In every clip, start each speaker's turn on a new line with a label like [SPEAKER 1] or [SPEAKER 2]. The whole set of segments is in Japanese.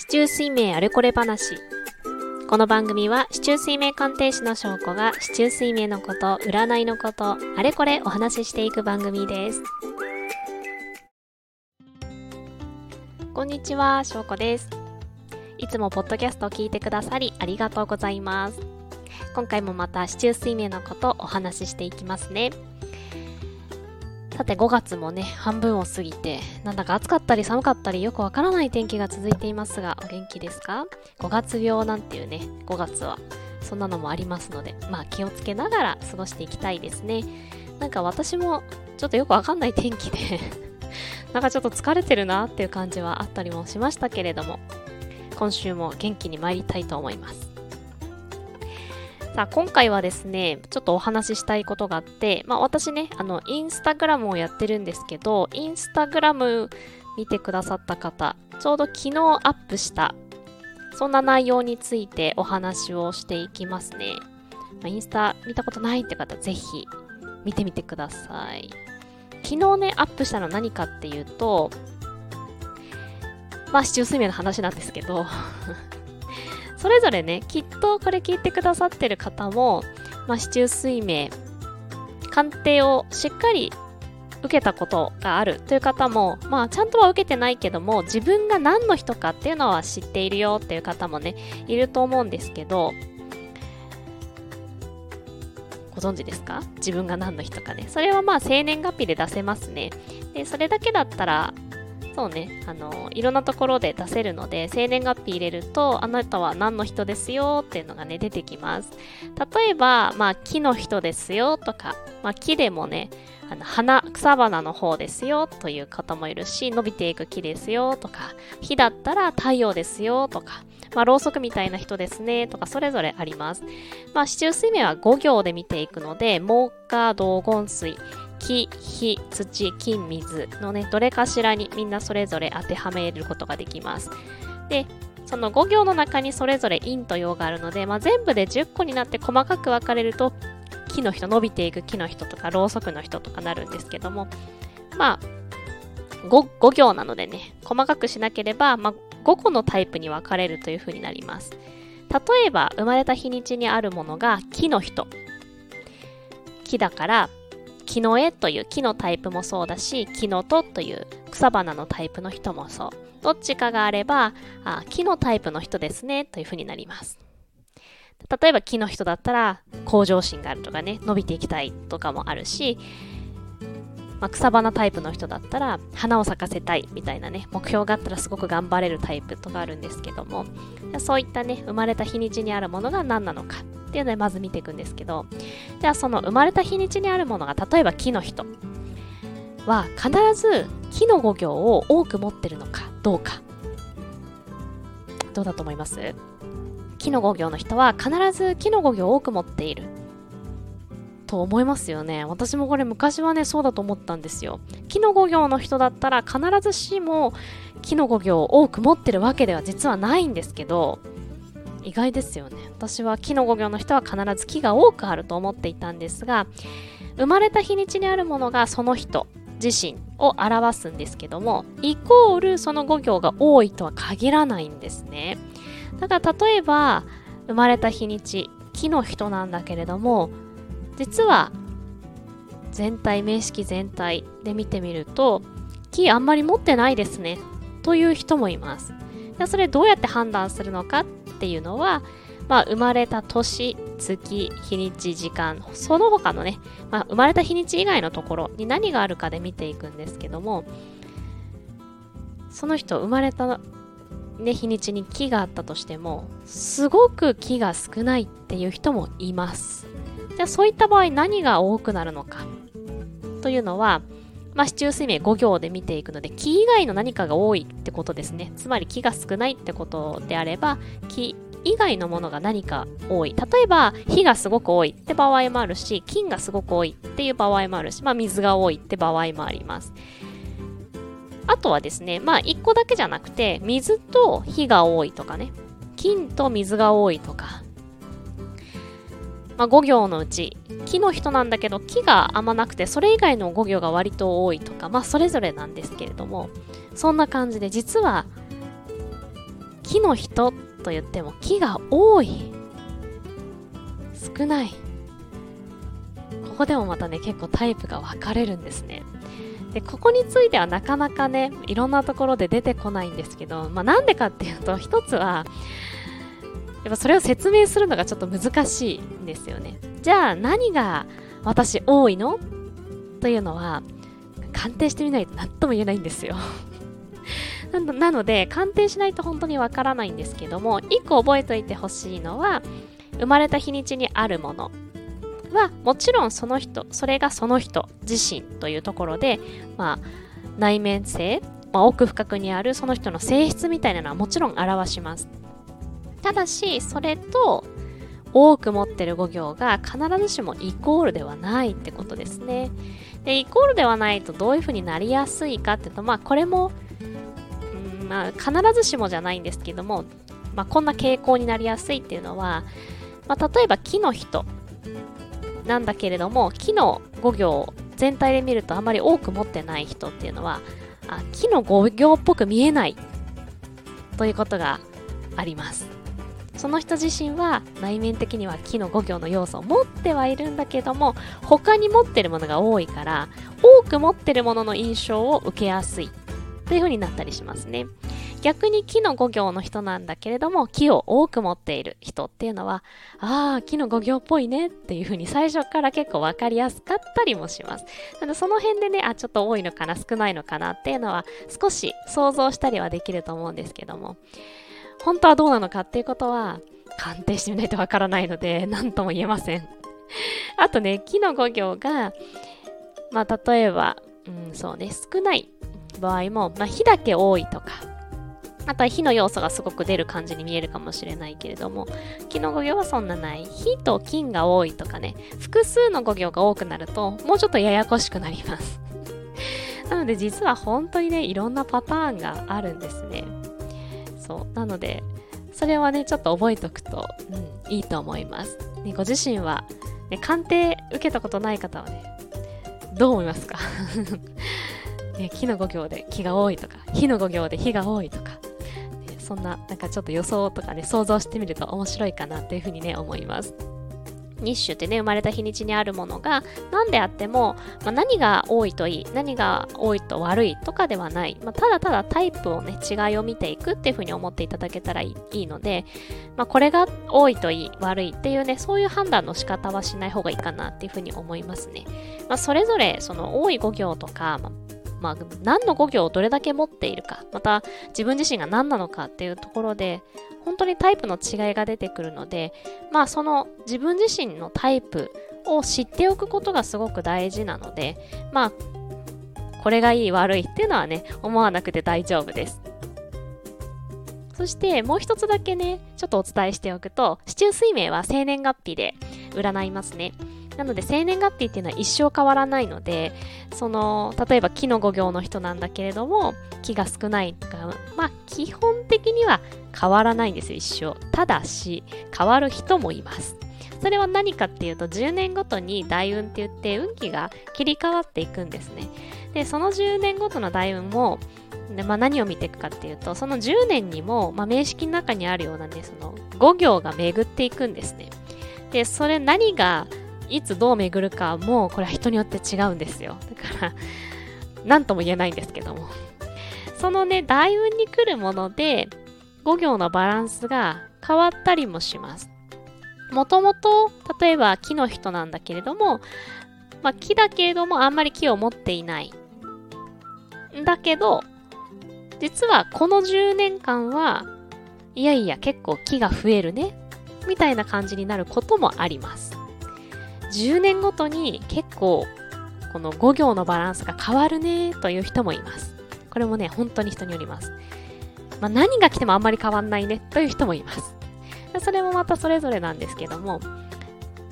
[SPEAKER 1] 市中水明あれこれ話。この番組は、市中水明鑑定士の証拠が、市中水明のこと、占いのこと、あれこれお話ししていく番組です。こんにちは、証拠です。いつもポッドキャストを聞いてくださり、ありがとうございます。今回もまた、市中水明のことお話ししていきますね。さて5月もね、半分を過ぎて、なんだか暑かったり寒かったりよくわからない天気が続いていますが、お元気ですか ?5 月病なんていうね、5月は。そんなのもありますので、まあ気をつけながら過ごしていきたいですね。なんか私もちょっとよくわかんない天気で なんかちょっと疲れてるなっていう感じはあったりもしましたけれども、今週も元気に参りたいと思います。さあ、今回はですね、ちょっとお話ししたいことがあって、まあ私ね、あの、インスタグラムをやってるんですけど、インスタグラム見てくださった方、ちょうど昨日アップした、そんな内容についてお話をしていきますね。まあ、インスタ見たことないって方、ぜひ見てみてください。昨日ね、アップしたのは何かっていうと、まあ、市中水明の話なんですけどそれぞれね、きっとこれ聞いてくださってる方も、まあ、市中水明、鑑定をしっかり受けたことがあるという方も、まあ、ちゃんとは受けてないけども、自分が何の人かっていうのは知っているよっていう方もね、いると思うんですけど、ご存知ですか？自分が何の人かね。それはまあ生年月日で出せますね。で、それだけだったら、そうね、あの、いろんなところで出せるので、生年月日入れると、あなたは何の人ですよ？っていうのがね、出てきます。例えば、まあ、木の人ですよとか、まあ、木でもね、あの花、草花の方ですよという方もいるし、伸びていく木ですよとか、火だったら太陽ですよとか、まあ、ろうそくみたいな人ですねとか、それぞれあります。まあ、四柱推命は5行で見ていくので、木、火、土、金、水、木、火、土、金、水のね、どれかしらにみんなそれぞれ当てはめることができます。で、その5行の中にそれぞれ陰と陽があるので、まあ、全部で10個になって細かく分かれると、木の人、伸びていく木の人とか、ろうそくの人とかなるんですけども、まあ、5, 5行なのでね、細かくしなければ、まあ、5個のタイプに分かれるというふうになります。例えば、生まれた日にちにあるものが木の人。木だから、木の絵という木のタイプもそうだし、木のとという草花のタイプの人もそう。どっちかがあれば、あ木のタイプの人ですね、というふうになります。例えば木の人だったら、向上心があるとかね、伸びていきたいとかもあるし、まあ、草花タイプの人だったら、花を咲かせたいみたいなね、目標があったらすごく頑張れるタイプとかあるんですけども、そういったね、生まれた日にちにあるものが何なのか。っていうのでまず見ていくんですけど、じゃあその生まれた日にちにあるものが、例えば木の人は必ず木の五行を多く持ってるのかどうか。どうだと思います？木の五行の人は必ず木の五行を多く持っている。と思いますよね。私もこれ昔はね、そうだと思ったんですよ。木の五行の人だったら必ずしも木の五行を多く持ってるわけでは実はないんですけど、意外ですよね。私は木の五行の人は必ず木が多くあると思っていたんですが、生まれた日にちにあるものがその人自身を表すんですけども、イコールその五行が多いとは限らないんですね。だから例えば、生まれた日にち、木の人なんだけれども、実は全体、名式全体で見てみると、木あんまり持ってないですね。という人もいます。じゃそれどうやって判断するのかっていうのは、まあ、生まれた年、月、日にち、時間、その他のね、まあ、生まれた日にち以外のところに何があるかで見ていくんですけども、その人、生まれた、ね、日にちに木があったとしても、すごく木が少ないっていう人もいます。じゃあそういった場合何が多くなるのか？というのは、まあ、市中水明5行で見ていくので、木以外の何かが多いってことですね。つまり木が少ないってことであれば、木以外のものが何か多い。例えば、火がすごく多いって場合もあるし、金がすごく多いっていう場合もあるし、まあ、水が多いって場合もあります。あとはですね、まあ、1個だけじゃなくて、水と火が多いとかね、金と水が多いとか、まあ、5行のうち木の人なんだけど木があんまなくてそれ以外の5行が割と多いとかまあそれぞれなんですけれどもそんな感じで実は木の人と言っても木が多い。少ない。ここでもまたね結構タイプが分かれるんですね。でここについてはなかなかねいろんなところで出てこないんですけど、まあ、なんでかっていうと一つはやっぱそれを説明するのがちょっと難しいんですよね。じゃあ何が私多いの？というのは鑑定してみないと何とも言えないんですよ。なので鑑定しないと本当にわからないんですけども1個覚えておいてほしいのは生まれた日にちにあるものはもちろんその人それがその人自身というところで、まあ、内面性、まあ、奥深くにあるその人の性質みたいなのはもちろん表します。ただしそれと多く持ってる語行が必ずしもイコールではないってことですね。でイコールではないとどういうふうになりやすいかっていうとまあこれも、んまあ、必ずしもじゃないんですけども、まあ、こんな傾向になりやすいっていうのは、まあ、例えば木の人なんだけれども木の語行全体で見るとあまり多く持ってない人っていうのはあ木の語行っぽく見えないということがあります。その人自身は内面的には木の五行の要素を持ってはいるんだけども他に持ってるものが多いから多く持ってるものの印象を受けやすい。というふうになったりしますね。逆に木の五行の人なんだけれども木を多く持っている人っていうのはああ木の五行っぽいねっていうふうに最初から結構分かりやすかったりもします。なのでその辺でねあちょっと多いのかな少ないのかなっていうのは少し想像したりはできると思うんですけども。本当はどうなのかっていうことは鑑定してみないとわからないので 何とも言えません あとね木の五行がまあ例えばうんそうね少ない場合も、まあ、火だけ多いとかあとは火の要素がすごく出る感じに見えるかもしれないけれども、木の語行はそんなない。火と金が多いとかね、複数の語行が多くなると、もうちょっとややこしくなります。なので実は本当にね、いろんなパターンがあるんですね。そう。なので、それはね、ちょっと覚えておくと、うん、いいと思います。ね、ご自身は、ね、鑑定受けたことない方はね、どう思いますか？ね、木の五行で木が多いとか、火の五行で火が多いとか、ねそんな、なんかちょっと予想とかね、想像してみると面白いかなっていうふうにね、思います。日種ってね、生まれた日にちにあるものが何であっても、まあ、何が多いといい、何が多いと悪いとかではない、まあ、ただただタイプをね、違いを見ていくっていうふうに思っていただけたらいいので、まあ、これが多いといい、悪いっていうね、そういう判断の仕方はしない方がいいかなっていうふうに思いますね。ま、それぞれ、その多い語行とか、まあまあ、何の語行をどれだけ持っているか、また自分自身が何なのかっていうところで、本当にタイプの違いが出てくるので、まあその自分自身のタイプを知っておくことがすごく大事なので、まあ、これがいい悪いっていうのはね、思わなくて大丈夫です。そしてもう一つだけね、ちょっとお伝えしておくと、市中水明は生年月日で占いますね。なので生年月日っていうのは一生変わらないのでその例えば木の五行の人なんだけれども木が少ないとかまあ基本的には変わらないんですよ一生。ただし変わる人もいます。それは何かっていうと10年ごとに大運って言って運気が切り替わっていくんですね。でその10年ごとの大運もで、まあ、何を見ていくかっていうとその10年にも、まあ、名式の中にあるようなねその5行が巡っていくんですね。でそれ何がいつどう巡るかもこれは人によって違うんですよ。だから何とも言えないんですけども。そのね大運に来るもので5行のバランスが変わったりもします。もともと例えば木の人なんだけれども、まあ、木だけれどもあんまり木を持っていない。だけど実はこの10年間はいやいや結構木が増えるねみたいな感じになることもあります。10年ごとに結構この5行のバランスが変わるねという人もいます。これもね、本当に人によります。まあ、何が来てもあんまり変わんないねという人もいます。それもまたそれぞれなんですけども、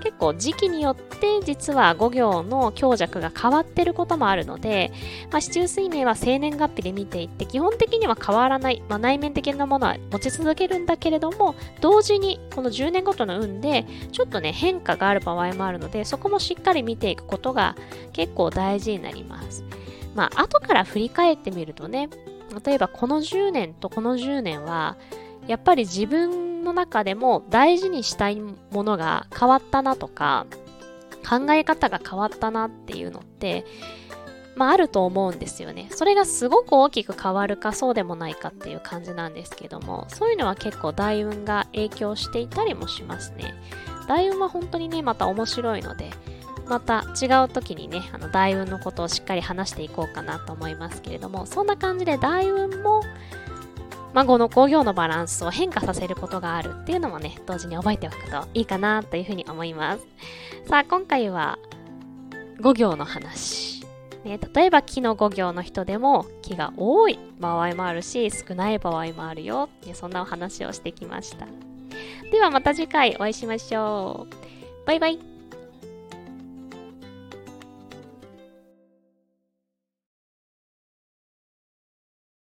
[SPEAKER 1] 結構時期によって実は5行の強弱が変わってることもあるので、まあ、市中水明は生年月日で見ていって基本的には変わらない、まあ、内面的なものは持ち続けるんだけれども同時にこの10年ごとの運でちょっとね変化がある場合もあるのでそこもしっかり見ていくことが結構大事になります。まあ後から振り返ってみるとね例えばこの10年とこの10年はやっぱり自分の中でも大事にしたいものが変わったなとか、考え方が変わったなっていうのって、まああると思うんですよね。それがすごく大きく変わるかそうでもないかっていう感じなんですけども、そういうのは結構大運が影響していたりもしますね。大運は本当にね、また面白いので、また違う時にね、あの大運のことをしっかり話していこうかなと思いますけれども、そんな感じで大運も、まあ、この工業のバランスを変化させることがあるっていうのもね、同時に覚えておくといいかなというふうに思います。さあ、今回は5行の話。ね、例えば木の5行の人でも木が多い場合もあるし少ない場合もあるよ、ね、そんなお話をしてきました。ではまた次回お会いしましょう。バイバイ。